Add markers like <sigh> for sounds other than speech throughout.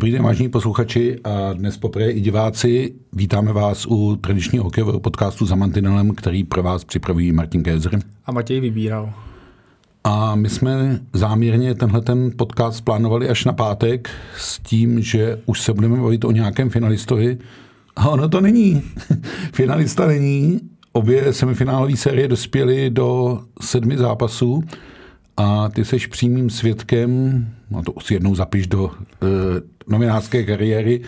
Dobrý den, vážení posluchači a dnes poprvé i diváci. Vítáme vás u tradičního hokejového podcastu za Mantinelem, který pro vás připravují Martin Kézer. A Matěj vybíral. A my jsme záměrně tenhle ten podcast plánovali až na pátek s tím, že už se budeme bavit o nějakém finalistovi. A ono to není. <laughs> Finalista není. Obě semifinálové série dospěly do sedmi zápasů a ty seš přímým svědkem, a to si jednou zapiš do uh, novinářské kariéry,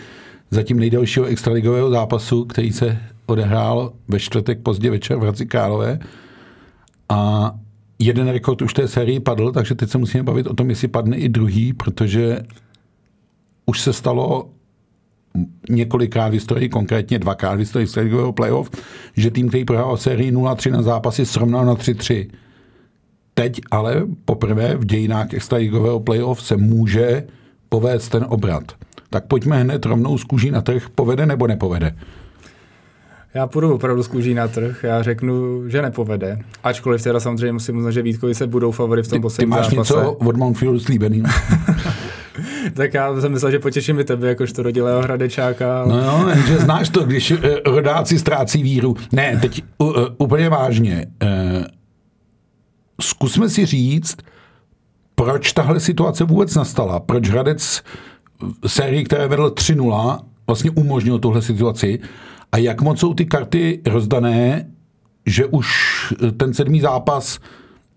zatím nejdelšího extraligového zápasu, který se odehrál ve čtvrtek pozdě večer v Hradci Králové. A jeden rekord už té sérii padl, takže teď se musíme bavit o tom, jestli padne i druhý, protože už se stalo několikrát v historii, konkrétně dvakrát v historii extraligového playoff, že tým, který prohrál sérii 0-3 na zápasy, srovnal na 3-3. Teď ale poprvé v dějinách extraligového playoff se může povést ten obrat. Tak pojďme hned rovnou z kůží na trh, povede nebo nepovede? Já půjdu opravdu z kůží na trh, já řeknu, že nepovede. Ačkoliv teda samozřejmě musím uznat, že Vítkovi se budou favory v tom posledním zápase. Ty máš zápase. něco od Mountfieldu slíbený? <laughs> tak já jsem myslel, že potěším i tebe, jakožto rodilého hradečáka. Ale... No jo, že znáš to, když uh, rodáci ztrácí víru. Ne, teď uh, úplně vážně. Uh, zkusme si říct, proč tahle situace vůbec nastala. Proč Hradec sérii, které vedl 3-0, vlastně umožnil tuhle situaci a jak moc jsou ty karty rozdané, že už ten sedmý zápas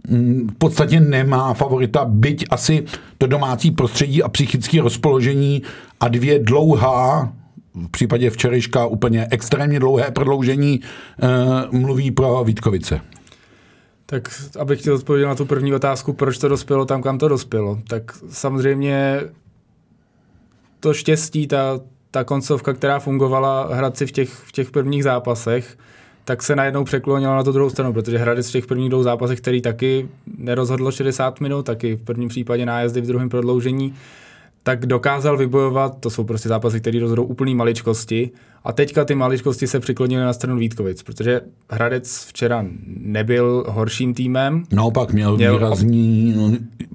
mm, v podstatě nemá favorita, byť asi to domácí prostředí a psychické rozpoložení a dvě dlouhá, v případě včerejška úplně extrémně dlouhé prodloužení, eh, mluví pro Vítkovice. Tak abych ti odpověděl na tu první otázku, proč to dospělo tam, kam to dospělo. Tak samozřejmě to štěstí, ta, ta koncovka, která fungovala Hradci v těch, v těch prvních zápasech, tak se najednou překlonila na tu druhou stranu, protože Hradec v těch prvních dvou zápasech, který taky nerozhodlo 60 minut, taky v prvním případě nájezdy v druhém prodloužení, tak dokázal vybojovat, to jsou prostě zápasy, které rozhodou úplný maličkosti, a teďka ty maličkosti se přiklonily na stranu Vítkovic, protože Hradec včera nebyl horším týmem. Naopak měl, měl výrazný no,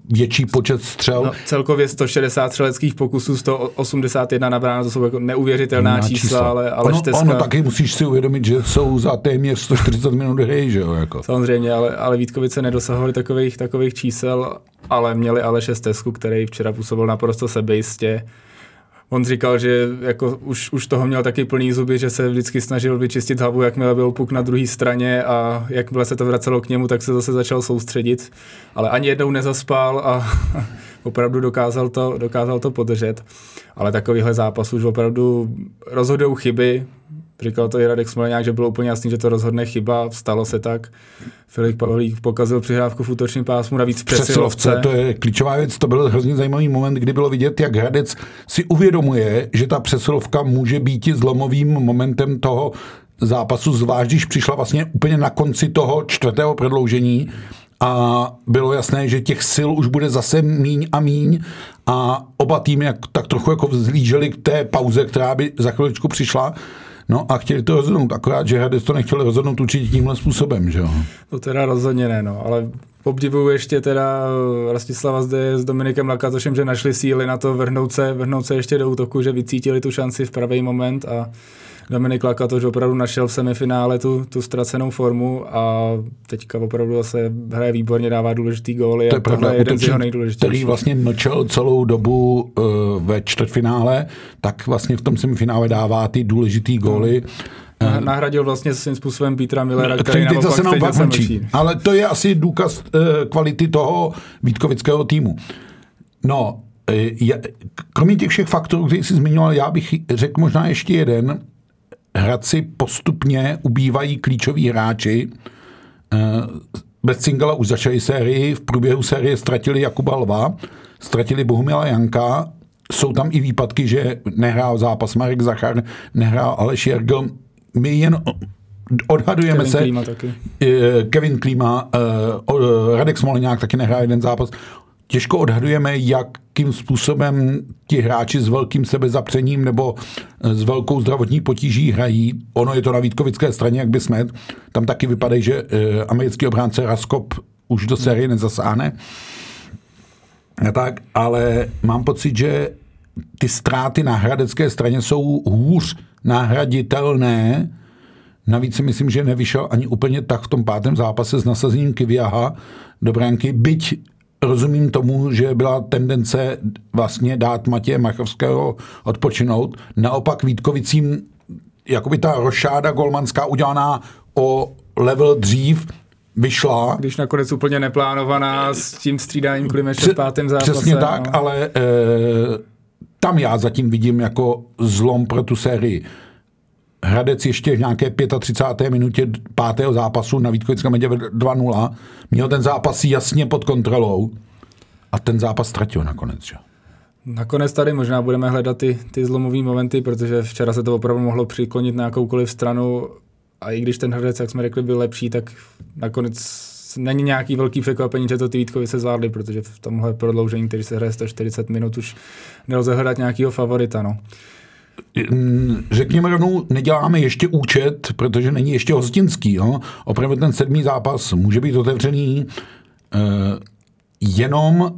větší počet střel. No, celkově 160 střeleckých pokusů, 181 na bránu, to jsou jako neuvěřitelná čísla, čísla, ale, ale ono, šteska... ono taky musíš si uvědomit, že jsou za téměř 140 minut hry, že jo? Jako. Samozřejmě, ale, ale Vítkovice nedosahovali takových, takových čísel, ale měli ale šestesku, který včera působil naprosto sebejistě on říkal, že jako už, už toho měl taky plný zuby, že se vždycky snažil vyčistit hlavu, jakmile byl puk na druhé straně a jakmile se to vracelo k němu, tak se zase začal soustředit. Ale ani jednou nezaspal a <laughs> opravdu dokázal to, dokázal to podržet. Ale takovýhle zápas už opravdu rozhodují chyby, Říkal to i Radek Smolňák, že bylo úplně jasný, že to rozhodne chyba, stalo se tak. Filip Pavlík pokazil přihrávku v útočním pásmu, navíc přesilovce. To je klíčová věc, to byl hrozně zajímavý moment, kdy bylo vidět, jak Hradec si uvědomuje, že ta přesilovka může být zlomovým momentem toho zápasu, zvlášť když přišla vlastně úplně na konci toho čtvrtého prodloužení a bylo jasné, že těch sil už bude zase míň a míň a oba týmy jak, tak trochu jako vzlíželi k té pauze, která by za chviličku přišla No a chtěli to rozhodnout, akorát, že Hradec to nechtěli rozhodnout určitě tímhle způsobem, že jo? To teda rozhodně ne, no, ale obdivuju ještě teda Rastislava zde s Dominikem Lakatošem, že našli síly na to vrhnout se, vrhnout se ještě do útoku, že vycítili tu šanci v pravý moment a Dominik Lakatoš opravdu našel v semifinále tu, tu ztracenou formu a teďka opravdu zase hraje výborně, dává důležitý góly to je pravda, je jeden z jeho nejdůležitějších. Který vlastně mlčel celou dobu uh, ve čtvrtfinále, tak vlastně v tom semifinále dává ty důležitý góly. Hmm. Nahradil vlastně svým způsobem Petra Millera, který, který naopak, se naopak mlčí. Ale to je asi důkaz uh, kvality toho Vítkovického týmu. No, kromě těch všech faktorů, které jsi zmiňoval, já bych řekl možná ještě jeden, Hradci postupně ubývají klíčoví hráči. Eh, bez Cingala už začali sérii, v průběhu série ztratili Jakuba Lva, ztratili Bohumila Janka, jsou tam i výpadky, že nehrál zápas Marek Zachar, nehrál Aleš Jergl. My jen odhadujeme Kevin se. Klíma taky. Eh, Kevin Klíma, eh, Radek Smolňák taky nehrál jeden zápas těžko odhadujeme, jakým způsobem ti hráči s velkým sebezapřením nebo eh, s velkou zdravotní potíží hrají. Ono je to na Vítkovické straně, jak by jsme. Tam taky vypadají, že eh, americký obránce Raskop už do série nezasáhne. Tak, ale mám pocit, že ty ztráty na hradecké straně jsou hůř nahraditelné. Navíc si myslím, že nevyšel ani úplně tak v tom pátém zápase s nasazením Kiviaha do bránky, byť rozumím tomu, že byla tendence vlastně dát Matěje Machovského odpočinout. Naopak Vítkovicím jakoby ta rošáda golmanská udělaná o level dřív, vyšla. Když nakonec úplně neplánovaná s tím střídáním Klimeše v pátém zápase. Přesně tak, no. ale e, tam já zatím vidím jako zlom pro tu sérii. Hradec ještě v nějaké 35. minutě pátého zápasu na Vítkovickém medě 2-0 měl ten zápas jasně pod kontrolou a ten zápas ztratil nakonec. Že? Nakonec tady možná budeme hledat ty, ty zlomové momenty, protože včera se to opravdu mohlo přiklonit na jakoukoliv stranu a i když ten Hradec, jak jsme řekli, byl lepší, tak nakonec není nějaký velký překvapení, že to ty Vítkovi se zvládli, protože v tomhle prodloužení, který se hraje 140 minut, už nelze hledat nějakého favorita. No. Řekněme rovnou, neděláme ještě účet, protože není ještě hostinský. Jo? Opravdu ten sedmý zápas může být otevřený uh, jenom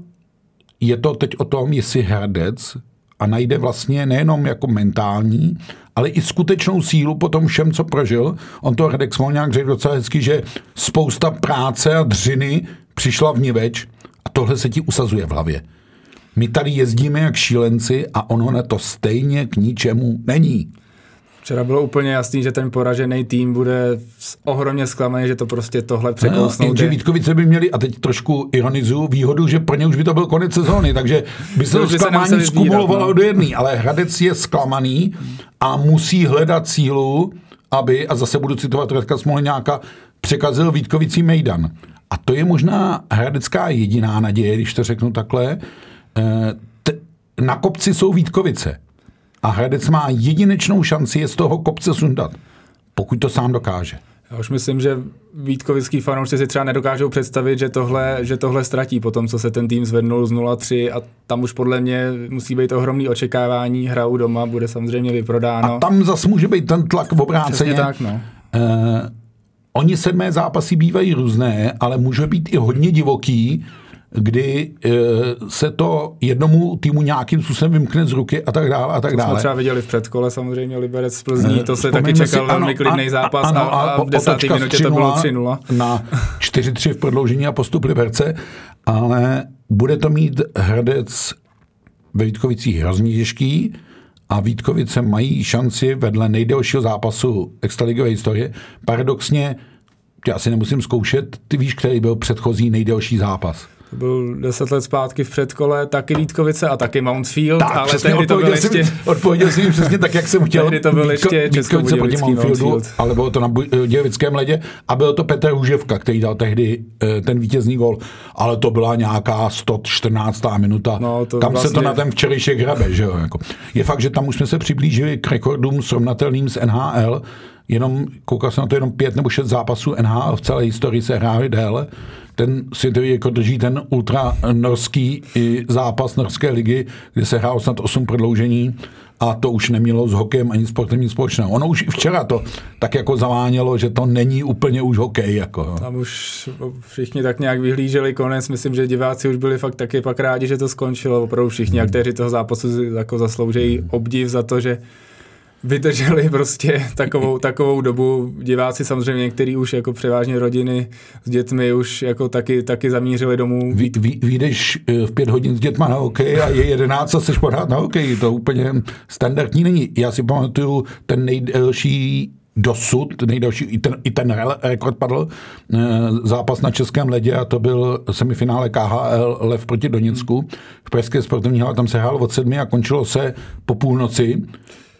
je to teď o tom, jestli Hradec a najde vlastně nejenom jako mentální, ale i skutečnou sílu po tom všem, co prožil. On to Hradec nějak řekl docela hezky, že spousta práce a dřiny přišla v niveč a tohle se ti usazuje v hlavě. My tady jezdíme jak šílenci a ono na to stejně k ničemu není. Včera bylo úplně jasný, že ten poražený tým bude ohromně zklamaný, že to prostě tohle překousnou. No, jenže Vítkovice by měli, a teď trošku ironizuju, výhodu, že pro ně už by to byl konec sezóny, takže by se to zklamání skumulovalo no. do jedné, ale Hradec je zklamaný a musí hledat sílu, aby, a zase budu citovat Radka Smoleňáka, překazil Vítkovicí Mejdan. A to je možná hradecká jediná naděje, když to řeknu takhle. Eh, na kopci jsou Vítkovice. A Hradec má jedinečnou šanci je z toho kopce sundat, pokud to sám dokáže. Já už myslím, že Vítkovický fanoušci si třeba nedokážou představit, že tohle, že tohle ztratí po tom, co se ten tým zvednul z 0-3 a tam už podle mě musí být ohromný očekávání, hra u doma bude samozřejmě vyprodáno. A tam zase může být ten tlak v obráceně. tak, no. Uh, oni sedmé zápasy bývají různé, ale může být i hodně divoký, kdy e, se to jednomu týmu nějakým způsobem vymkne z ruky a tak dále a tak dále. To jsme třeba viděli v předkole samozřejmě Liberec z Plzní, to se taky čekal si, velmi klidný zápas ano, a, a, a v desáté minutě to bylo 3-0. Na 4-3 v prodloužení a postup Liberce, ale bude to mít Hradec ve Vítkovicích hrozně těžký a Vítkovice mají šanci vedle nejdelšího zápasu extraligové historie. Paradoxně, já asi nemusím zkoušet, ty víš, který byl předchozí nejdelší zápas byl deset let zpátky v předkole, taky Vítkovice a taky Mountfield, tak, ale tehdy to byl ještě... Odpověděl jsem přesně tak, jak jsem chtěl. <laughs> Tehdy to byl ještě Vítkovice proti Mountfieldu, Mountfield. ale bylo to na Dějovickém ledě a byl to Petr Huževka, který dal tehdy eh, ten vítězný gol, ale to byla nějaká 114. minuta. No, to tam vlastně... se to na ten včerejšek hrabe, že jo? Jako. Je fakt, že tam už jsme se přiblížili k rekordům srovnatelným s NHL, jenom, koukal jsem na to, jenom pět nebo šest zápasů NHL v celé historii se hráli déle ten světový jako drží ten ultra norský zápas norské ligy, kde se hrálo snad 8 prodloužení a to už nemělo s hokejem ani sportovním společného. Ono už i včera to tak jako zavánělo, že to není úplně už hokej. Jako. Tam už všichni tak nějak vyhlíželi konec. Myslím, že diváci už byli fakt taky pak rádi, že to skončilo. Opravdu všichni hmm. aktéři toho zápasu jako zasloužejí obdiv za to, že vydrželi prostě takovou, takovou dobu. Diváci samozřejmě některý už jako převážně rodiny s dětmi už jako taky, taky zamířili domů. Vy, vyjdeš eh, v pět hodin s dětma na hokej a je jedenáct a chceš pořád na hokej. To úplně standardní není. Já si pamatuju ten nejdelší dosud, nejdelší, i ten, i ten rekord padl, eh, zápas na Českém ledě a to byl semifinále KHL Lev proti Doněcku v Pražské sportovní hale, tam se hrálo od sedmi a končilo se po půlnoci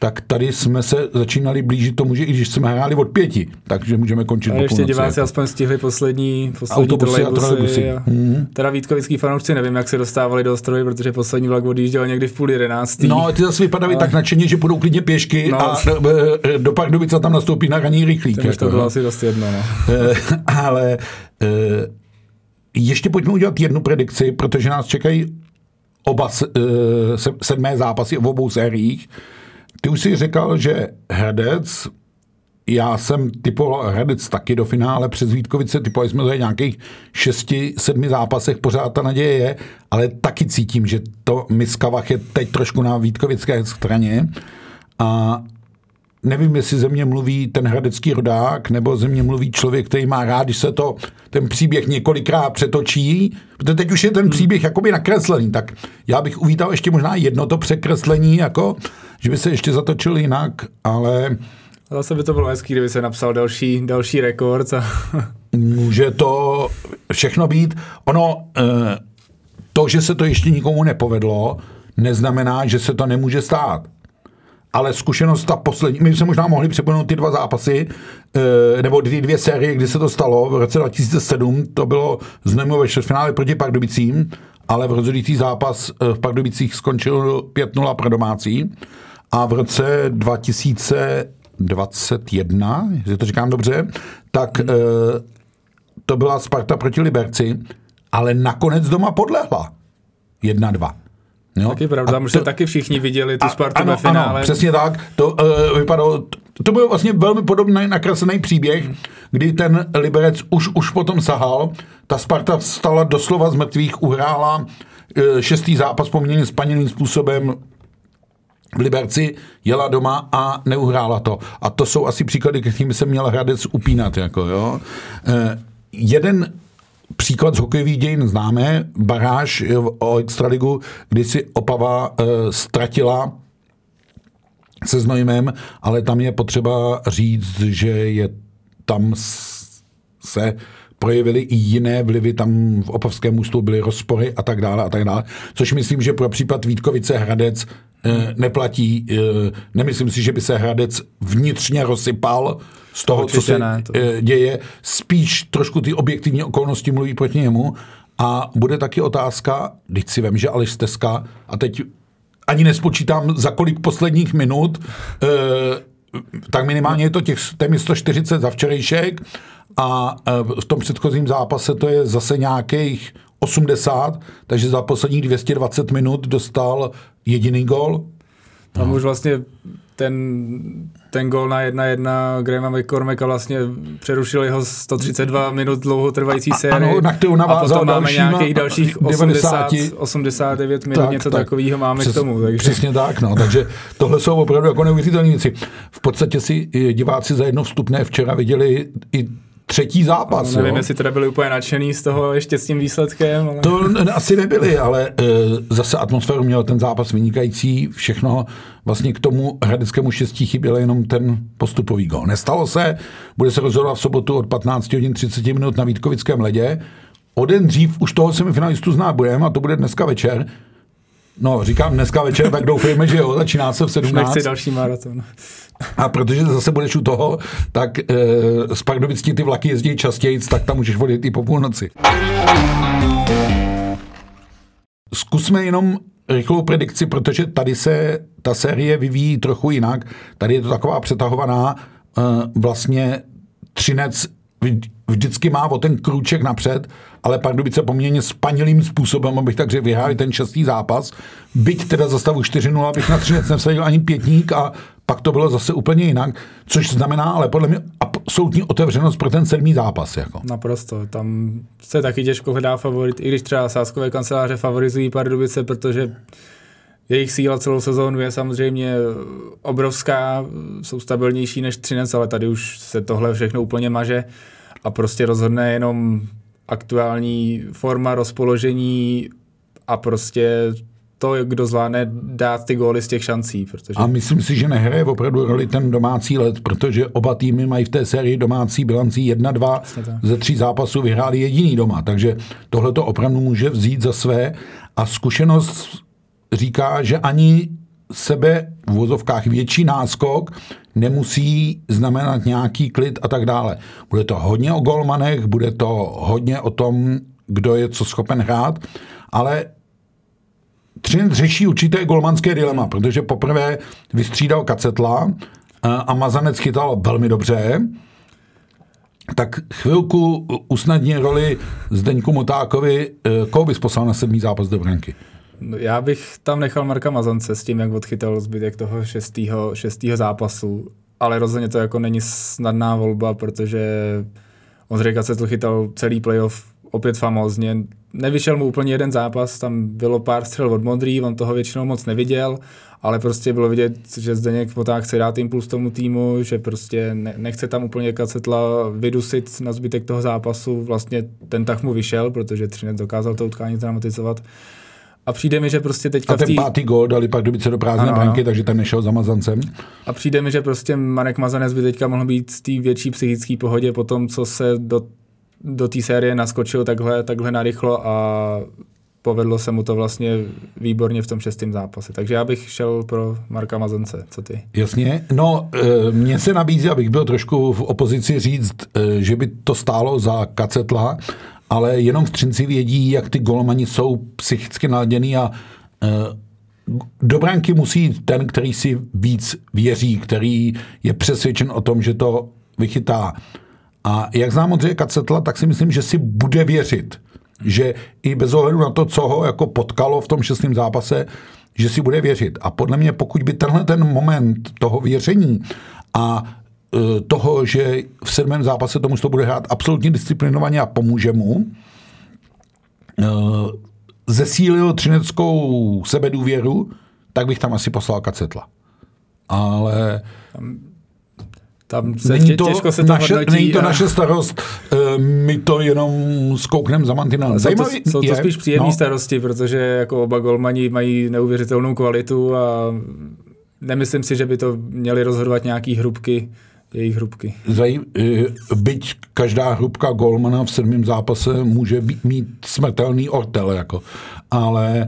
tak tady jsme se začínali blížit tomu, že i když jsme hráli od pěti, takže můžeme končit A ještě diváci jako. aspoň stihli poslední, poslední Autobusy. A trolejbusy. A mm. Teda Vítkovický fanoušci nevím, jak se dostávali do ostrovy, protože poslední vlak odjížděl někdy v půl jedenáctý. No, ty zase vypadají ale... tak nadšeně, že půjdou klidně pěšky no, a do Pardubice tam nastoupí na raní rychlík. Jako, to bylo asi dost jedno. No. Eh, ale ještě pojďme udělat jednu predikci, protože nás čekají oba sedmé zápasy v obou sériích. Ty už si říkal, že Hradec já jsem typoval Hradec taky do finále přes Vítkovice, typovali jsme to nějakých šesti, sedmi zápasech, pořád ta naděje je, ale taky cítím, že to Miskavach je teď trošku na Vítkovické straně. A nevím, jestli ze mě mluví ten hradecký rodák, nebo ze mě mluví člověk, který má rád, když se to, ten příběh několikrát přetočí, protože teď už je ten příběh jakoby nakreslený, tak já bych uvítal ještě možná jedno to překreslení, jako, že by se ještě zatočil jinak, ale Zase by to bylo hezký, kdyby se napsal další, další rekord. A... Může to všechno být. Ono, eh, to, že se to ještě nikomu nepovedlo, neznamená, že se to nemůže stát. Ale zkušenost ta poslední, my jsme možná mohli připomenout ty dva zápasy, eh, nebo ty dvě série, kdy se to stalo. V roce 2007 to bylo znamenlo ve finále proti Pardubicím, ale v rozhodující zápas eh, v Pardubicích skončil 5-0 pro domácí. A v roce 2000 21, jestli to říkám dobře, tak hmm. to byla Sparta proti Liberci, ale nakonec doma podlehla. 1-2. Jo? Taky pravda, to, taky všichni viděli tu Spartu ano, ve finále. Ano, přesně tak. To uh, vypadalo, to byl vlastně velmi podobný nakreslený příběh, hmm. kdy ten Liberec už, už potom sahal, ta Sparta stala doslova z mrtvých, uhrála uh, šestý zápas poměrně spaněným způsobem, v Liberci jela doma a neuhrála to. A to jsou asi příklady, kterými se měl Hradec upínat. Jako, jo. E, jeden příklad z hokejových dějin známe, baráž o Extraligu, kdy si Opava e, ztratila se Znojmem, ale tam je potřeba říct, že je tam se projevily i jiné vlivy, tam v opavském ústu byly rozpory a tak dále a tak dále, což myslím, že pro případ Vítkovice Hradec Eh, neplatí. Eh, nemyslím si, že by se Hradec vnitřně rozsypal z toho, Určitě co se ne, to... Eh, děje. Spíš trošku ty objektivní okolnosti mluví proti němu. A bude taky otázka, teď si vím, že Aleš Steska, a teď ani nespočítám za kolik posledních minut, tak minimálně je to těch téměř 140 za včerejšek a v tom předchozím zápase to je zase nějakých 80, takže za posledních 220 minut dostal jediný gol. Tam no. už vlastně ten, ten gol na 1-1 Grahama McCormacka vlastně přerušil jeho 132 minut dlouhotrvající série. Ano, na kterou a potom máme nějakých dalších 80, 89 minut, tak, něco tak, takového máme přes, k tomu. Takže. Přesně tak, no, takže tohle jsou opravdu jako neuvěřitelné věci. V podstatě si diváci za jedno vstupné včera viděli i třetí zápas. No, nevím, jo. jestli teda byli úplně nadšený z toho ještě s tím výsledkem. Ale... To asi nebyli, ale e, zase atmosféru měl ten zápas vynikající, všechno vlastně k tomu hradeckému štěstí chyběl jenom ten postupový gol. Nestalo se, bude se rozhodovat v sobotu od 15 hodin 30 minut na Vítkovickém ledě. O den dřív už toho semifinalistu znát budeme a to bude dneska večer. No, říkám dneska večer, tak doufejme, že jo, začíná se v 17. Nechci další maraton. A protože zase budeš u toho, tak e, z Pardubický ty vlaky jezdí častěji, tak tam můžeš vodit i po půlnoci. Zkusme jenom rychlou predikci, protože tady se ta série vyvíjí trochu jinak. Tady je to taková přetahovaná. E, vlastně Třinec vždycky má o ten krůček napřed, ale Pardubice poměrně spanilým způsobem, abych tak řekl, vyhráli ten šestý zápas. Byť teda za stavu 4-0 abych na Třinec nevsadil ani pětník a pak to bylo zase úplně jinak, což znamená ale podle mě absolutní otevřenost pro ten sedmý zápas. Jako. Naprosto, tam se taky těžko hledá favorit, i když třeba sáskové kanceláře favorizují Pardubice, protože jejich síla celou sezónu je samozřejmě obrovská, jsou stabilnější než Třinec, ale tady už se tohle všechno úplně maže a prostě rozhodne jenom aktuální forma, rozpoložení a prostě to, kdo zvládne dát ty góly z těch šancí. Protože... A myslím si, že nehraje opravdu roli ten domácí let, protože oba týmy mají v té sérii domácí bilancí 1-2. Ze tří zápasů vyhráli jediný doma, takže tohle to opravdu může vzít za své. A zkušenost říká, že ani sebe v vozovkách větší náskok nemusí znamenat nějaký klid a tak dále. Bude to hodně o golmanech, bude to hodně o tom, kdo je co schopen hrát, ale Třinec řeší určité golmanské dilema, protože poprvé vystřídal Kacetla eh, a Mazanec chytal velmi dobře, tak chvilku usnadní roli Zdeňku Motákovi, eh, koho bys poslal na sedmý zápas do branky? Já bych tam nechal Marka Mazance s tím, jak odchytal zbytek toho šestého, šestého zápasu ale rozhodně to jako není snadná volba, protože Ondřej Kacetl chytal celý playoff opět famózně. Nevyšel mu úplně jeden zápas, tam bylo pár střel od Modrý, on toho většinou moc neviděl, ale prostě bylo vidět, že Zdeněk Poták chce dát impuls tomu týmu, že prostě ne, nechce tam úplně Kacetla vydusit na zbytek toho zápasu. Vlastně ten tak mu vyšel, protože Třinec dokázal to utkání dramatizovat. A přijde mi, že prostě teďka... A ten tý... pátý gol dali pak dobice do prázdné ano, branky, takže ten nešel za Mazancem. A přijde mi, že prostě Marek Mazanec by teďka mohl být v té větší psychické pohodě po tom, co se do, do té série naskočil takhle, takhle narychlo a povedlo se mu to vlastně výborně v tom šestém zápase. Takže já bych šel pro Marka Mazance. Co ty? Jasně. No, e, mně se nabízí, abych byl trošku v opozici říct, e, že by to stálo za Kacetla, ale jenom v Třinci vědí, jak ty golmani jsou psychicky naladěný a e, do branky musí ten, který si víc věří, který je přesvědčen o tom, že to vychytá. A jak znám Ondřeje Kacetla, tak si myslím, že si bude věřit. Že i bez ohledu na to, co ho jako potkalo v tom šestém zápase, že si bude věřit. A podle mě, pokud by tenhle ten moment toho věření a toho, že v sedmém zápase tomu to bude hrát absolutně disciplinovaně a pomůže mu, eh, zesílil třineckou sebedůvěru, tak bych tam asi poslal Kacetla. Ale tam, se není to těžko se to naše, hodnotí Není to a... naše starost, eh, my to jenom zkoukneme za mantinel. Jsou to, jsou to spíš příjemné no. starosti, protože jako oba golmani mají neuvěřitelnou kvalitu a nemyslím si, že by to měli rozhodovat nějaký hrubky jejich hrubky. Zaj, eh, byť každá hrubka golmana v sedmém zápase může být, mít smrtelný ortel, jako. ale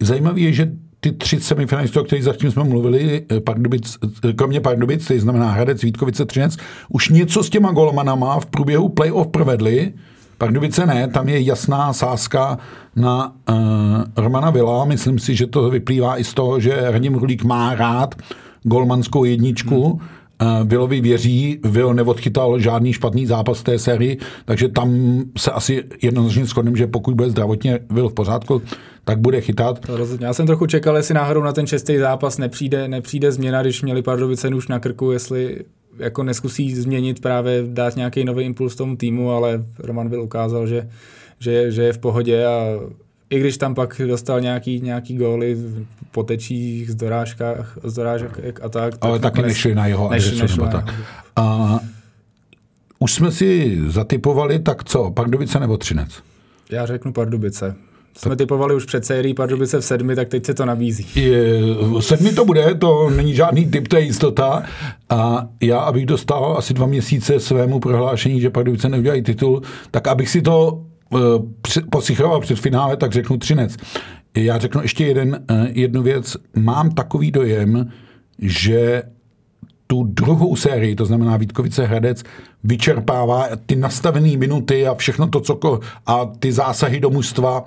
zajímavé je, že ty tři semifinalisty, o kterých zatím jsme mluvili, eh, Pardubic, eh, kromě Pardubic, to znamená Hradec, Vítkovice, Třinec, už něco s těma golmanama v průběhu playoff provedli, Pardubice ne, tam je jasná sázka na uh, Romana Vila. Myslím si, že to vyplývá i z toho, že Radim Rulík má rád golmanskou jedničku. Hmm Vilovi věří, Vil neodchytal žádný špatný zápas té sérii, takže tam se asi jednoznačně shodneme, že pokud bude zdravotně Vil v pořádku, tak bude chytat. Rozhodně. Já jsem trochu čekal, jestli náhodou na ten šestý zápas nepřijde, nepřijde změna, když měli Pardubice už na krku, jestli jako neskusí změnit právě, dát nějaký nový impuls tomu týmu, ale Roman Vil ukázal, že, že, že je v pohodě a i když tam pak dostal nějaký, nějaký góly po tečích, z dorážkách, z dorážek a tak. Ale tak taky nešli na jeho. Nešli, nešli nebo tak. A, už jsme si zatypovali, tak co, Pardubice nebo Třinec? Já řeknu Pardubice. Jsme tak... typovali už před sérií Pardubice v sedmi, tak teď se to nabízí. Je, sedmi to bude, to není žádný typ, to je jistota. A já, abych dostal asi dva měsíce svému prohlášení, že Pardubice neudělají titul, tak abych si to Eh, posichroval před finále, tak řeknu Třinec. Já řeknu ještě jeden, eh, jednu věc. Mám takový dojem, že tu druhou sérii, to znamená Vítkovice Hradec, vyčerpává ty nastavené minuty a všechno to, co a ty zásahy do mužstva,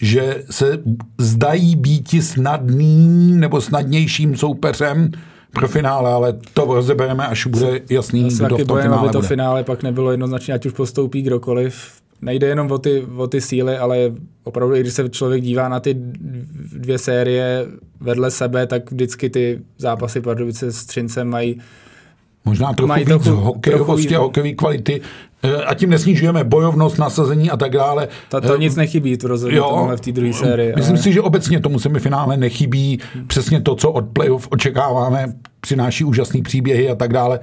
že se zdají být snadným nebo snadnějším soupeřem pro finále, ale to rozebereme, až bude jasný, kdo v tom finále aby to bude. finále pak nebylo jednoznačně, ať už postoupí kdokoliv, nejde jenom o ty, o ty síly, ale opravdu, i když se člověk dívá na ty dvě série vedle sebe, tak vždycky ty zápasy Pardubice s Třincem mají Možná trochu mají víc trochu, hokejovosti trochu a hokejové kvality. Eh, a tím nesnižujeme bojovnost, nasazení a tak dále. To, to eh, nic nechybí to rozhodně v té druhé sérii. Myslím ale... si, že obecně tomu finále nechybí přesně to, co od playoff očekáváme. Přináší úžasný příběhy a tak dále.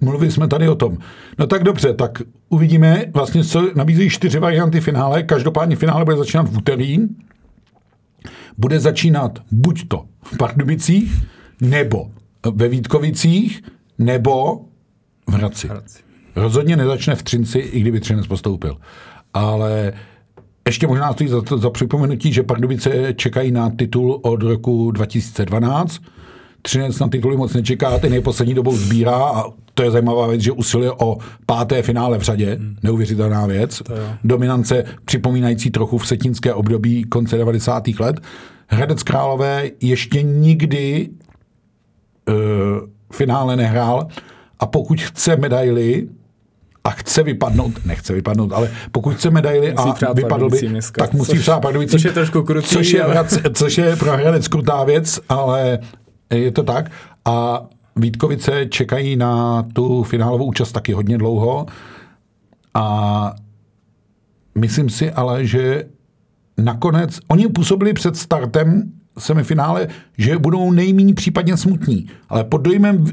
Mluvili jsme tady o tom. No tak dobře, tak uvidíme. Vlastně co nabízí čtyři varianty finále. Každopádně finále bude začínat v úterý. Bude začínat buď to v Pardubicích, nebo ve Vítkovicích, nebo v Hradci. Hradci. Rozhodně nezačne v Třinci, i kdyby Třinec postoupil. Ale ještě možná stojí za, za připomenutí, že Pardubice čekají na titul od roku 2012. Třinec na tituly moc nečeká, ty nejposlední dobou sbírá a to je zajímavá věc, že usiluje o páté finále v řadě, hmm. neuvěřitelná věc. Dominance připomínající trochu v setínské období konce 90. let. Hradec Králové ještě nikdy uh, finále nehrál a pokud chce medaily, a chce vypadnout, nechce vypadnout, ale pokud chce medaily a vypadl by, dneska, tak musí přát Pardubicím. Což je trošku krutý. Což je, ale... což je pro Hradec krutá věc, ale je to tak. A Vítkovice čekají na tu finálovou účast taky hodně dlouho a myslím si ale, že nakonec, oni působili před startem semifinále, že budou nejméně případně smutní, ale pod dojmem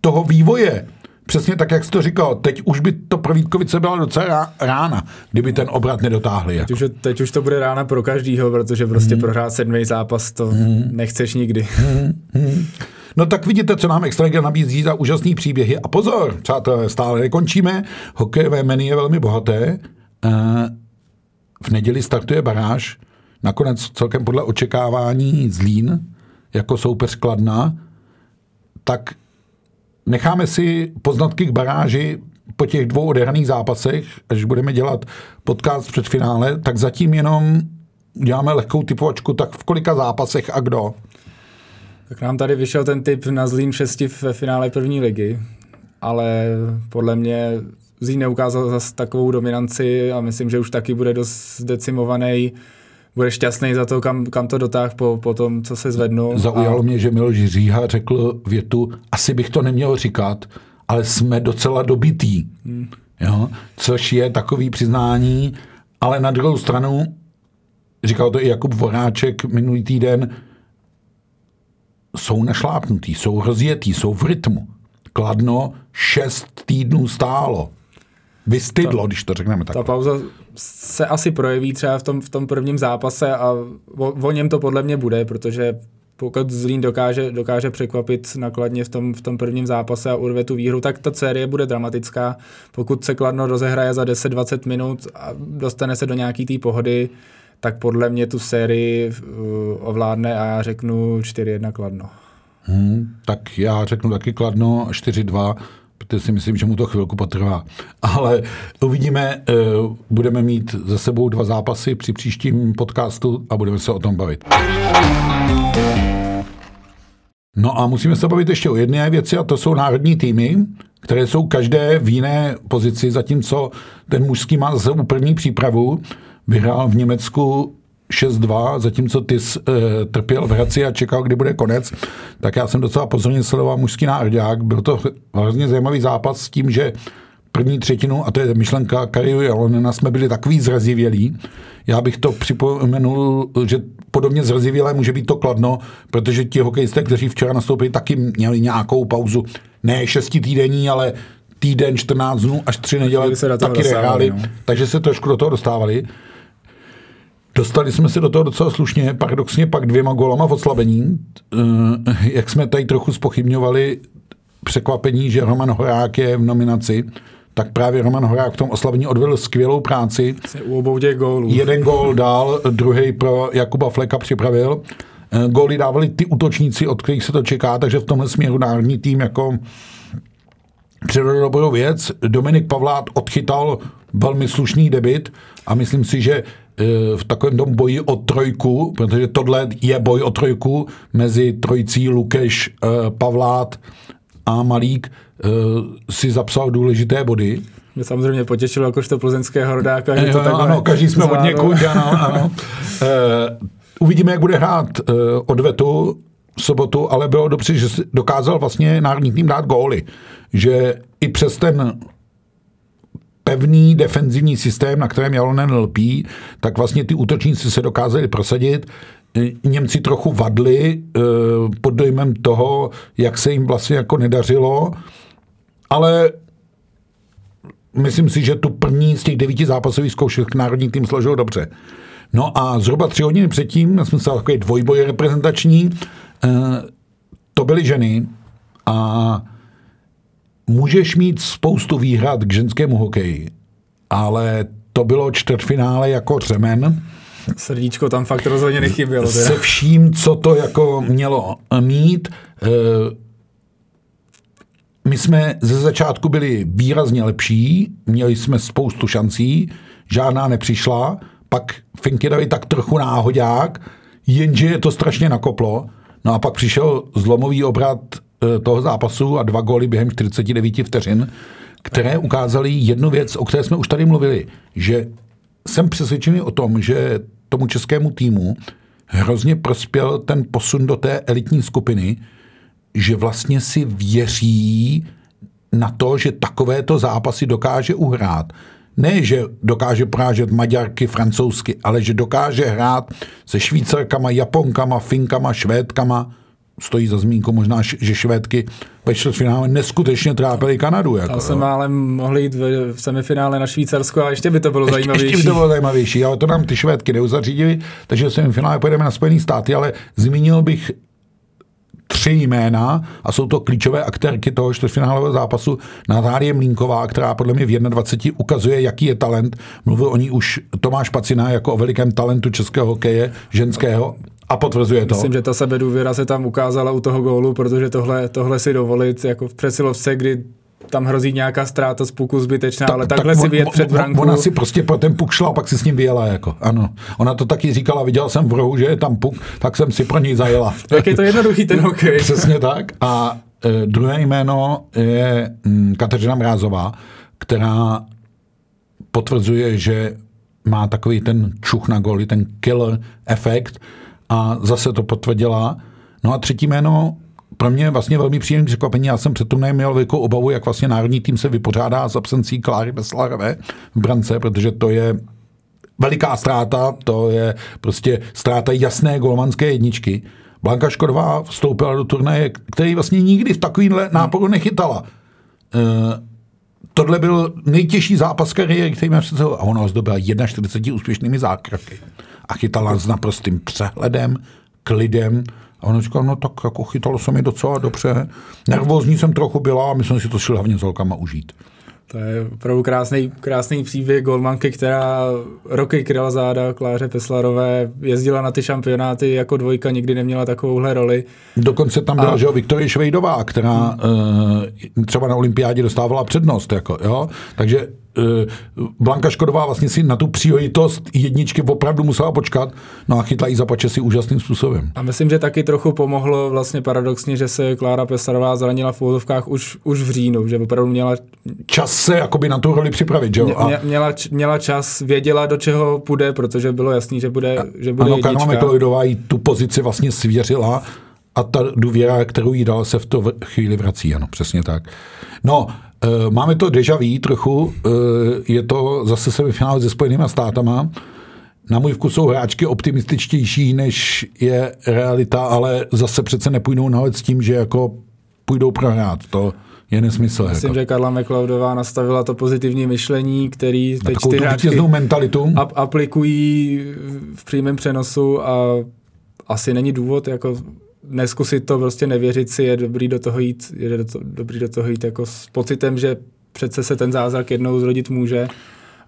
toho vývoje, přesně tak, jak jsi to říkal, teď už by to pro Vítkovice byla docela rána, kdyby ten obrat nedotáhli. Jako. Teď, už, teď už to bude rána pro každýho, protože prostě hmm. prohrát sedmý zápas to hmm. nechceš nikdy. Hmm. No tak vidíte, co nám Extraliga nabízí za úžasný příběhy. A pozor, přátelé, stále nekončíme. Hokejové menu je velmi bohaté. Eh, v neděli startuje baráž. Nakonec celkem podle očekávání Zlín jako soupeř Kladna. Tak necháme si poznatky k baráži po těch dvou odehraných zápasech, až budeme dělat podcast před finále, tak zatím jenom děláme lehkou typovačku, tak v kolika zápasech a kdo? Tak nám tady vyšel ten typ na Zlín 6 ve finále první ligy, ale podle mě Zlín neukázal zase takovou dominanci a myslím, že už taky bude dost decimovaný bude šťastný za to, kam, kam to dotáh po, po tom, co se zvednu. Zaujalo a... mě, že Miloš Říha řekl větu, asi bych to neměl říkat, ale jsme docela dobitý. Hmm. Jo? Což je takový přiznání, ale na druhou stranu, říkal to i Jakub Voráček minulý týden, jsou našlápnutý, jsou rozjetý, jsou v rytmu. Kladno šest týdnů stálo. Vystydlo, ta, když to řekneme tak. Ta pauza se asi projeví třeba v tom, v tom prvním zápase a o, o něm to podle mě bude, protože pokud Zlín dokáže, dokáže překvapit nakladně v tom, v tom prvním zápase a urve tu výhru, tak ta série bude dramatická. Pokud se Kladno rozehraje za 10-20 minut a dostane se do nějaký té pohody, tak podle mě tu sérii uh, ovládne a já řeknu 4-1 Kladno. Hmm, tak já řeknu taky Kladno 4-2, protože si myslím, že mu to chvilku potrvá. Ale uvidíme, uh, budeme mít za sebou dva zápasy při příštím podcastu a budeme se o tom bavit. No a musíme se bavit ještě o jedné věci a to jsou národní týmy, které jsou každé v jiné pozici, zatímco ten mužský má zase první přípravu vyhrál v Německu 6-2, zatímco ty jsi, e, trpěl v Hradci a čekal, kdy bude konec, tak já jsem docela pozorně sledoval mužský národák. Byl to hrozně zajímavý zápas s tím, že první třetinu, a to je myšlenka Kariu Jalonena, jsme byli takový zrazivělí. Já bych to připomenul, že podobně zrazivělé může být to kladno, protože ti hokejisté, kteří včera nastoupili, taky měli nějakou pauzu. Ne šestitýdenní, ale týden, 14 dnů až tři neděle taky nehráli, no. takže se trošku do toho dostávali. Dostali jsme se do toho docela slušně, paradoxně pak dvěma golama v oslabení. Eh, jak jsme tady trochu spochybňovali překvapení, že Roman Horák je v nominaci, tak právě Roman Horák v tom oslabení odvedl skvělou práci. U obou těch gólů. Jeden gól dal, druhý pro Jakuba Fleka připravil. Eh, góly dávali ty útočníci, od kterých se to čeká, takže v tomhle směru národní tým jako předvedl dobrou věc. Dominik Pavlát odchytal velmi slušný debit a myslím si, že v takovém tom boji o trojku, protože tohle je boj o trojku mezi trojicí Lukeš, eh, Pavlát a Malík, eh, si zapsal důležité body. Mě samozřejmě potěšilo jakožto plzeňského rodáka. Že to ano, každý jsme od někud, ano, <laughs> ano. Uvidíme, jak bude hrát odvetu sobotu, ale bylo dobře, že dokázal vlastně národní tým dát góly. Že i přes ten pevný defenzivní systém, na kterém Jalonen lpí, tak vlastně ty útočníci se dokázali prosadit. Němci trochu vadli eh, pod dojmem toho, jak se jim vlastně jako nedařilo, ale myslím si, že tu první z těch devíti zápasových zkoušek národní tým složil dobře. No a zhruba tři hodiny předtím, jsme se takový dvojboj reprezentační, eh, to byly ženy a můžeš mít spoustu výhrad k ženskému hokeji, ale to bylo čtvrtfinále jako řemen. Srdíčko tam fakt rozhodně nechybělo. Teda. Se vším, co to jako mělo mít. Eh, my jsme ze začátku byli výrazně lepší, měli jsme spoustu šancí, žádná nepřišla, pak Finky dali tak trochu náhodák, jenže je to strašně nakoplo. No a pak přišel zlomový obrat toho zápasu a dva góly během 49 vteřin, které ukázaly jednu věc, o které jsme už tady mluvili, že jsem přesvědčený o tom, že tomu českému týmu hrozně prospěl ten posun do té elitní skupiny, že vlastně si věří na to, že takovéto zápasy dokáže uhrát. Ne, že dokáže porážet Maďarky, francouzsky, ale že dokáže hrát se Švýcarkama, Japonkama, Finkama, Švédkama, stojí za zmínku možná, že Švédky ve čtvrtfinále neskutečně trápily Kanadu. Jako, Tam jsme ale mohli jít v semifinále na Švýcarsko a ještě by to bylo ještě, zajímavější. Ještě by to bylo zajímavější, ale to nám ty Švédky neuzařídili, takže v semifinále pojedeme na Spojené státy, ale zmínil bych tři jména a jsou to klíčové aktérky toho čtvrtfinálového zápasu. Natálie Mlínková, která podle mě v 21 ukazuje, jaký je talent. Mluvil o ní už Tomáš Pacina jako o velikém talentu českého hokeje ženského a potvrzuje to. Myslím, že ta sebedůvěra se tam ukázala u toho gólu, protože tohle, tohle si dovolit jako v přesilovce, kdy tam hrozí nějaká ztráta z puku zbytečná, Ta, ale takhle tak si vyjet před branku. Ona si prostě po ten puk šla a pak si s ním vyjela, jako, ano. Ona to taky říkala, viděl jsem v rohu, že je tam puk, tak jsem si pro něj zajela. <laughs> Jak je to jednoduchý ten <laughs> hokej. Přesně tak. A e, druhé jméno je m, mm, Kateřina Mrázová, která potvrzuje, že má takový ten čuch na goli, ten killer efekt a zase to potvrdila. No a třetí jméno pro mě vlastně velmi příjemný překvapení. Já jsem před turnajem měl velkou obavu, jak vlastně národní tým se vypořádá s absencí Kláry Veslarové v brance, protože to je veliká ztráta, to je prostě ztráta jasné golmanské jedničky. Blanka Škodová vstoupila do turnaje, který vlastně nikdy v takovýmhle náporu nechytala. Uh, tohle byl nejtěžší zápas kariéry, který měl před a ona zdobila 41 úspěšnými zákroky. A chytala s naprostým přehledem, klidem, a on říkal, no tak jako chytalo se mi docela dobře. Nervózní jsem trochu byla a myslím si to šli hlavně s holkama užít. To je opravdu krásný, krásný příběh golmanky, která roky kryla záda Kláře Peslarové, jezdila na ty šampionáty jako dvojka, nikdy neměla takovouhle roli. Dokonce tam byla, a... že jo, Viktorie Švejdová, která hmm. uh, třeba na olympiádě dostávala přednost, jako, jo? takže Eh, Blanka Škodová vlastně si na tu příležitost jedničky opravdu musela počkat, no a chytla jí za si úžasným způsobem. A myslím, že taky trochu pomohlo vlastně paradoxně, že se Klára Pesarová zranila v úvodovkách už, už v říjnu, že opravdu měla... Čas se jakoby na tu roli připravit, že jo? A... Měla, měla čas, věděla, do čeho půjde, protože bylo jasný, že bude, že bude ano, Karma McLeodová jí tu pozici vlastně svěřila a ta důvěra, kterou jí dala, se v to chvíli vrací, ano, přesně tak. No, Eh, máme to deja vu trochu, eh, je to zase semifinále se Spojenými státama. Na můj vkus jsou hráčky optimističtější, než je realita, ale zase přece nepůjdou na s tím, že jako půjdou prohrát. To je nesmysl. Myslím, jako. že Karla McLeodová nastavila to pozitivní myšlení, který teď ty hráčky mentalitu. aplikují v přímém přenosu a asi není důvod jako neskusit to, prostě nevěřit si, je dobrý do toho jít, je do to, dobrý do toho jít jako s pocitem, že přece se ten zázrak jednou zrodit může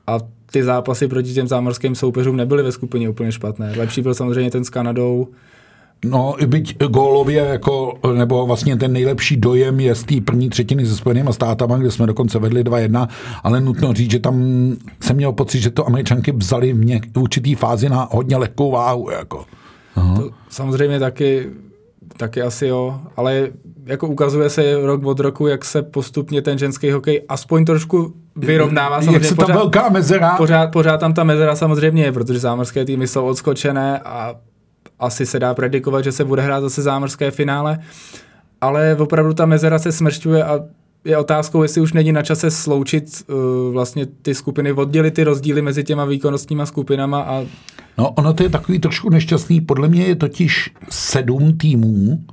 a ty zápasy proti těm zámořským soupeřům nebyly ve skupině úplně špatné. Lepší byl samozřejmě ten s Kanadou, No, byť gólově, jako, nebo vlastně ten nejlepší dojem je z té první třetiny se Spojenými státama, kde jsme dokonce vedli 2-1, ale nutno říct, že tam jsem měl pocit, že to američanky vzali v, něk, v určitý fázi na hodně lehkou váhu. Jako. To samozřejmě taky Taky asi jo, ale jako ukazuje se rok od roku, jak se postupně ten ženský hokej aspoň trošku vyrovnává. Samozřejmě jak se pořád, velká mezera? Pořád, pořád tam ta mezera samozřejmě je, protože zámořské týmy jsou odskočené a asi se dá predikovat, že se bude hrát zase zámořské finále, ale opravdu ta mezera se smršťuje a je otázkou, jestli už není na čase sloučit uh, vlastně ty skupiny, oddělit ty rozdíly mezi těma výkonnostníma skupinama a No, ono to je takový trošku nešťastný. Podle mě je totiž sedm týmů,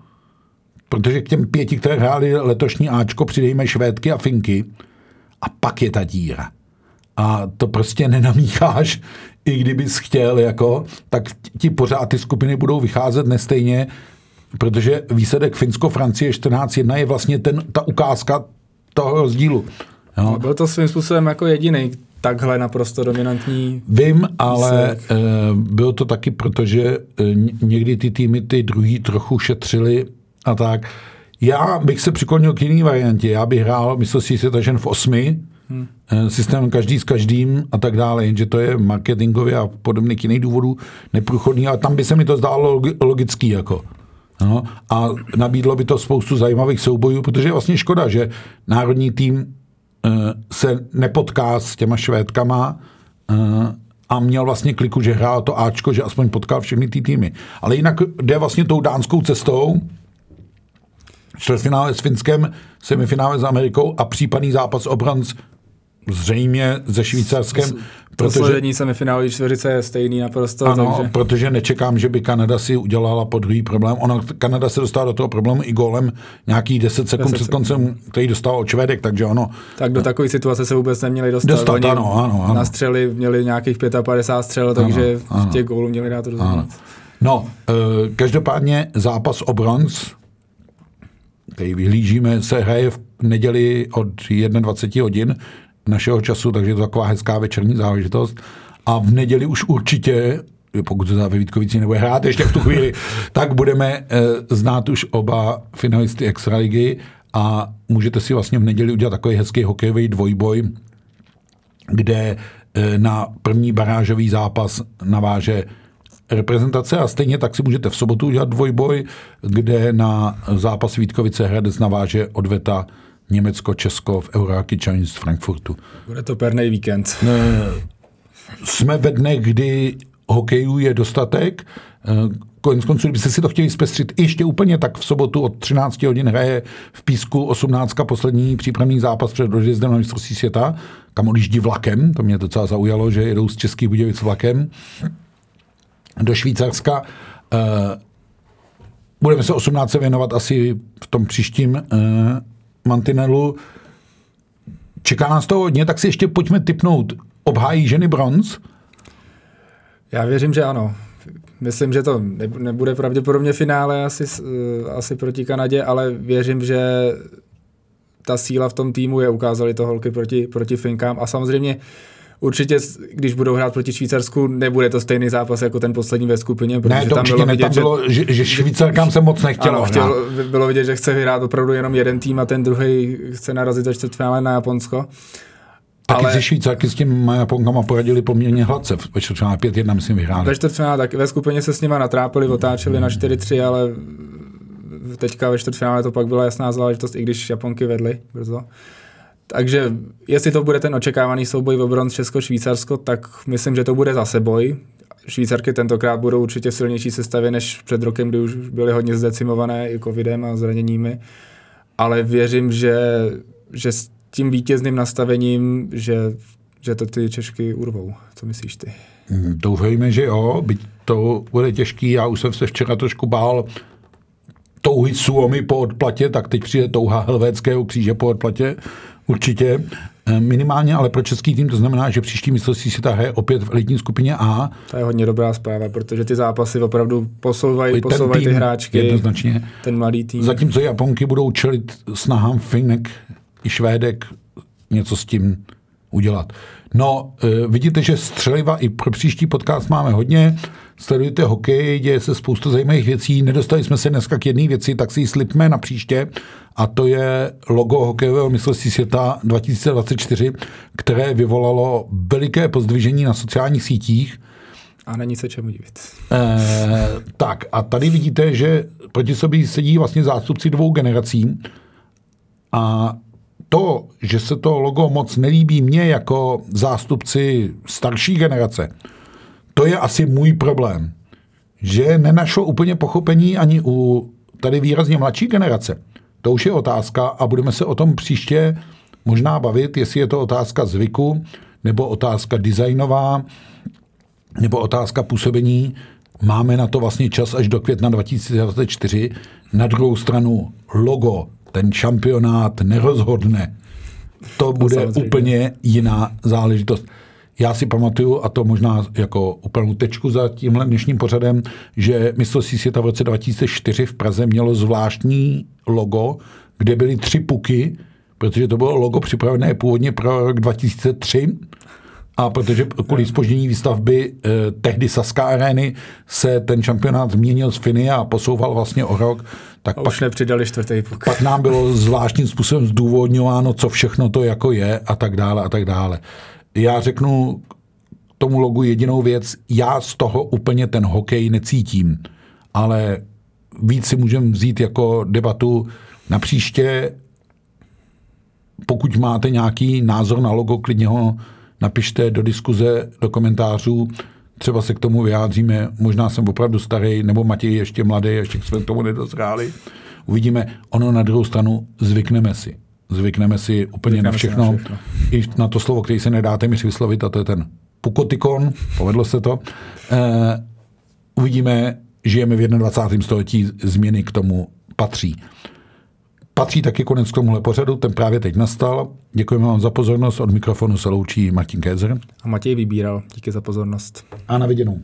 protože k těm pěti, které hráli letošní Ačko, přidejme Švédky a Finky a pak je ta díra. A to prostě nenamícháš, i kdybys chtěl, jako, tak ti pořád ty skupiny budou vycházet nestejně, protože výsledek Finsko-Francie 14-1 je vlastně ten, ta ukázka toho rozdílu. No. Byl to svým způsobem jako jediný takhle naprosto dominantní. Vím, ale uh, bylo to taky proto, že uh, někdy ty týmy ty druhý trochu šetřili a tak. Já bych se přiklonil k jiný variantě. Já bych hrál si se tažen v osmi, hmm. uh, systém každý s každým a tak dále, jenže to je marketingově a podobných jiných důvodů neprůchodný, ale tam by se mi to zdálo logický jako. No, a nabídlo by to spoustu zajímavých soubojů, protože je vlastně škoda, že národní tým Eh, se nepotká s těma Švédkama eh, a měl vlastně kliku, že hrál to Ačko, že aspoň potkal všechny ty týmy. Ale jinak jde vlastně tou dánskou cestou, čtvrtfinále s Finskem, semifinále s Amerikou a případný zápas o bronz zřejmě ze Švýcarskem. Protože Poslední semifinálový čtveřice je stejný naprosto. Ano, takže... protože nečekám, že by Kanada si udělala pod druhý problém. Ona, Kanada se dostala do toho problému i golem nějakých 10 sekund 10 před koncem, který dostal od Švédek, takže ono... Tak do takové situace se vůbec neměli dostat. Dostat, Oni ano, ano, ano. Na střely měli nějakých 55 střel, takže ano, ano. těch gólů měli dát rozhodnout. No, uh, každopádně zápas o bronz, který vyhlížíme, se hraje v neděli od 21 hodin našeho času, takže je to taková hezká večerní záležitost. A v neděli už určitě pokud se ve Vítkovici nebude hrát ještě v tu chvíli, <laughs> tak budeme e, znát už oba finalisty Extraligy a můžete si vlastně v neděli udělat takový hezký hokejový dvojboj, kde e, na první barážový zápas naváže reprezentace a stejně tak si můžete v sobotu udělat dvojboj, kde na zápas Vítkovice Hradec naváže odveta Německo, Česko v Challenge z Frankfurtu. Bude to perný víkend. Jsme ve dne, kdy hokejů je dostatek. Konec konců, kdybyste si to chtěli zpestřit ještě úplně, tak v sobotu od 13 hodin hraje v Písku 18. poslední přípravný zápas před rozjezdem na mistrovství světa, kam odjíždí vlakem, to mě docela zaujalo, že jedou z Českých Budějovic vlakem do Švýcarska. Budeme se 18 věnovat asi v tom příštím mantinelu. Čeká nás to hodně, tak si ještě pojďme typnout. Obhájí ženy bronz? Já věřím, že ano. Myslím, že to nebude pravděpodobně finále asi, eh, asi proti Kanadě, ale věřím, že ta síla v tom týmu je, ukázali to holky proti, proti Finkám a samozřejmě určitě, když budou hrát proti Švýcarsku, nebude to stejný zápas jako ten poslední ve skupině, protože ne, to tam bylo vidět, tam bylo, že, že Švýcarkám se moc nechtělo. Ano, chtěl, bylo vidět, že chce vyhrát opravdu jenom jeden tým a ten druhý chce narazit za čtvrtfinále na Japonsko. Taky ale... si Švýcarky s těmi Japonkama poradili poměrně hladce. Ve čtvrtfinále 5-1 myslím vyhráli. Ve čtvrtfinále tak ve skupině se s nima natrápili, otáčeli na 4-3, ale teďka ve čtvrtfinále to pak byla jasná záležitost, i když Japonky vedly brzo. Takže jestli to bude ten očekávaný souboj v bronz Česko-Švýcarsko, tak myslím, že to bude zase boj. Švýcarky tentokrát budou určitě silnější sestavě než před rokem, kdy už byly hodně zdecimované i covidem a zraněními. Ale věřím, že, že s tím vítězným nastavením, že, že to ty Češky urvou. Co myslíš ty? Doufejme, že jo, byť to bude těžký. Já už jsem se včera trošku bál touhy Suomy po odplatě, tak teď přijde touha Helvéckého kříže po odplatě Určitě. Eh, minimálně, ale pro český tým to znamená, že příští mistrovství ta hraje opět v elitní skupině A. To je hodně dobrá zpráva, protože ty zápasy opravdu posouvají, posouvají ty hráčky. Jednoznačně. Ten mladý tým. Zatímco Japonky budou čelit snahám Finek i Švédek něco s tím udělat. No, e, vidíte, že střeliva i pro příští podcast máme hodně. Sledujte hokej, děje se spoustu zajímavých věcí. Nedostali jsme se dneska k jedné věci, tak si ji slipme na příště a to je logo hokejového mistrovství světa 2024, které vyvolalo veliké pozdvižení na sociálních sítích. A není se čemu divit. E, tak a tady vidíte, že proti sobě sedí vlastně zástupci dvou generací a to, že se to logo moc nelíbí mně jako zástupci starší generace, to je asi můj problém. Že nenašlo úplně pochopení ani u tady výrazně mladší generace. To už je otázka a budeme se o tom příště možná bavit, jestli je to otázka zvyku, nebo otázka designová, nebo otázka působení. Máme na to vlastně čas až do května 2024. Na druhou stranu logo, ten šampionát nerozhodne. To bude to úplně jiná záležitost. Já si pamatuju, a to možná jako úplnou tečku za tímhle dnešním pořadem, že mistrovství světa v roce 2004 v Praze mělo zvláštní logo, kde byly tři puky, protože to bylo logo připravené původně pro rok 2003, a protože kvůli spoždění výstavby eh, tehdy Saska Areny se ten šampionát změnil z Finy a posouval vlastně o rok, tak a pak, už nepřidali čtvrtý puk. Pak nám bylo zvláštním způsobem zdůvodňováno, co všechno to jako je a tak dále a tak dále já řeknu tomu logu jedinou věc, já z toho úplně ten hokej necítím, ale víc si můžeme vzít jako debatu na příště. Pokud máte nějaký názor na logo, klidně ho napište do diskuze, do komentářů, třeba se k tomu vyjádříme, možná jsem opravdu starý, nebo Matěj ještě mladý, ještě jsme k tomu nedozráli. Uvidíme, ono na druhou stranu zvykneme si. Zvykneme si úplně Zvykneme na všechno. na všechno. I na to slovo, který se nedá téměř vyslovit, a to je ten pukotikon. Povedlo se to. Eh, uvidíme, žijeme v 21. století, změny k tomu patří. Patří taky konec k tomuhle pořadu, ten právě teď nastal. Děkujeme vám za pozornost. Od mikrofonu se loučí Martin Kézer. A Matěj vybíral. Díky za pozornost. A na viděnou.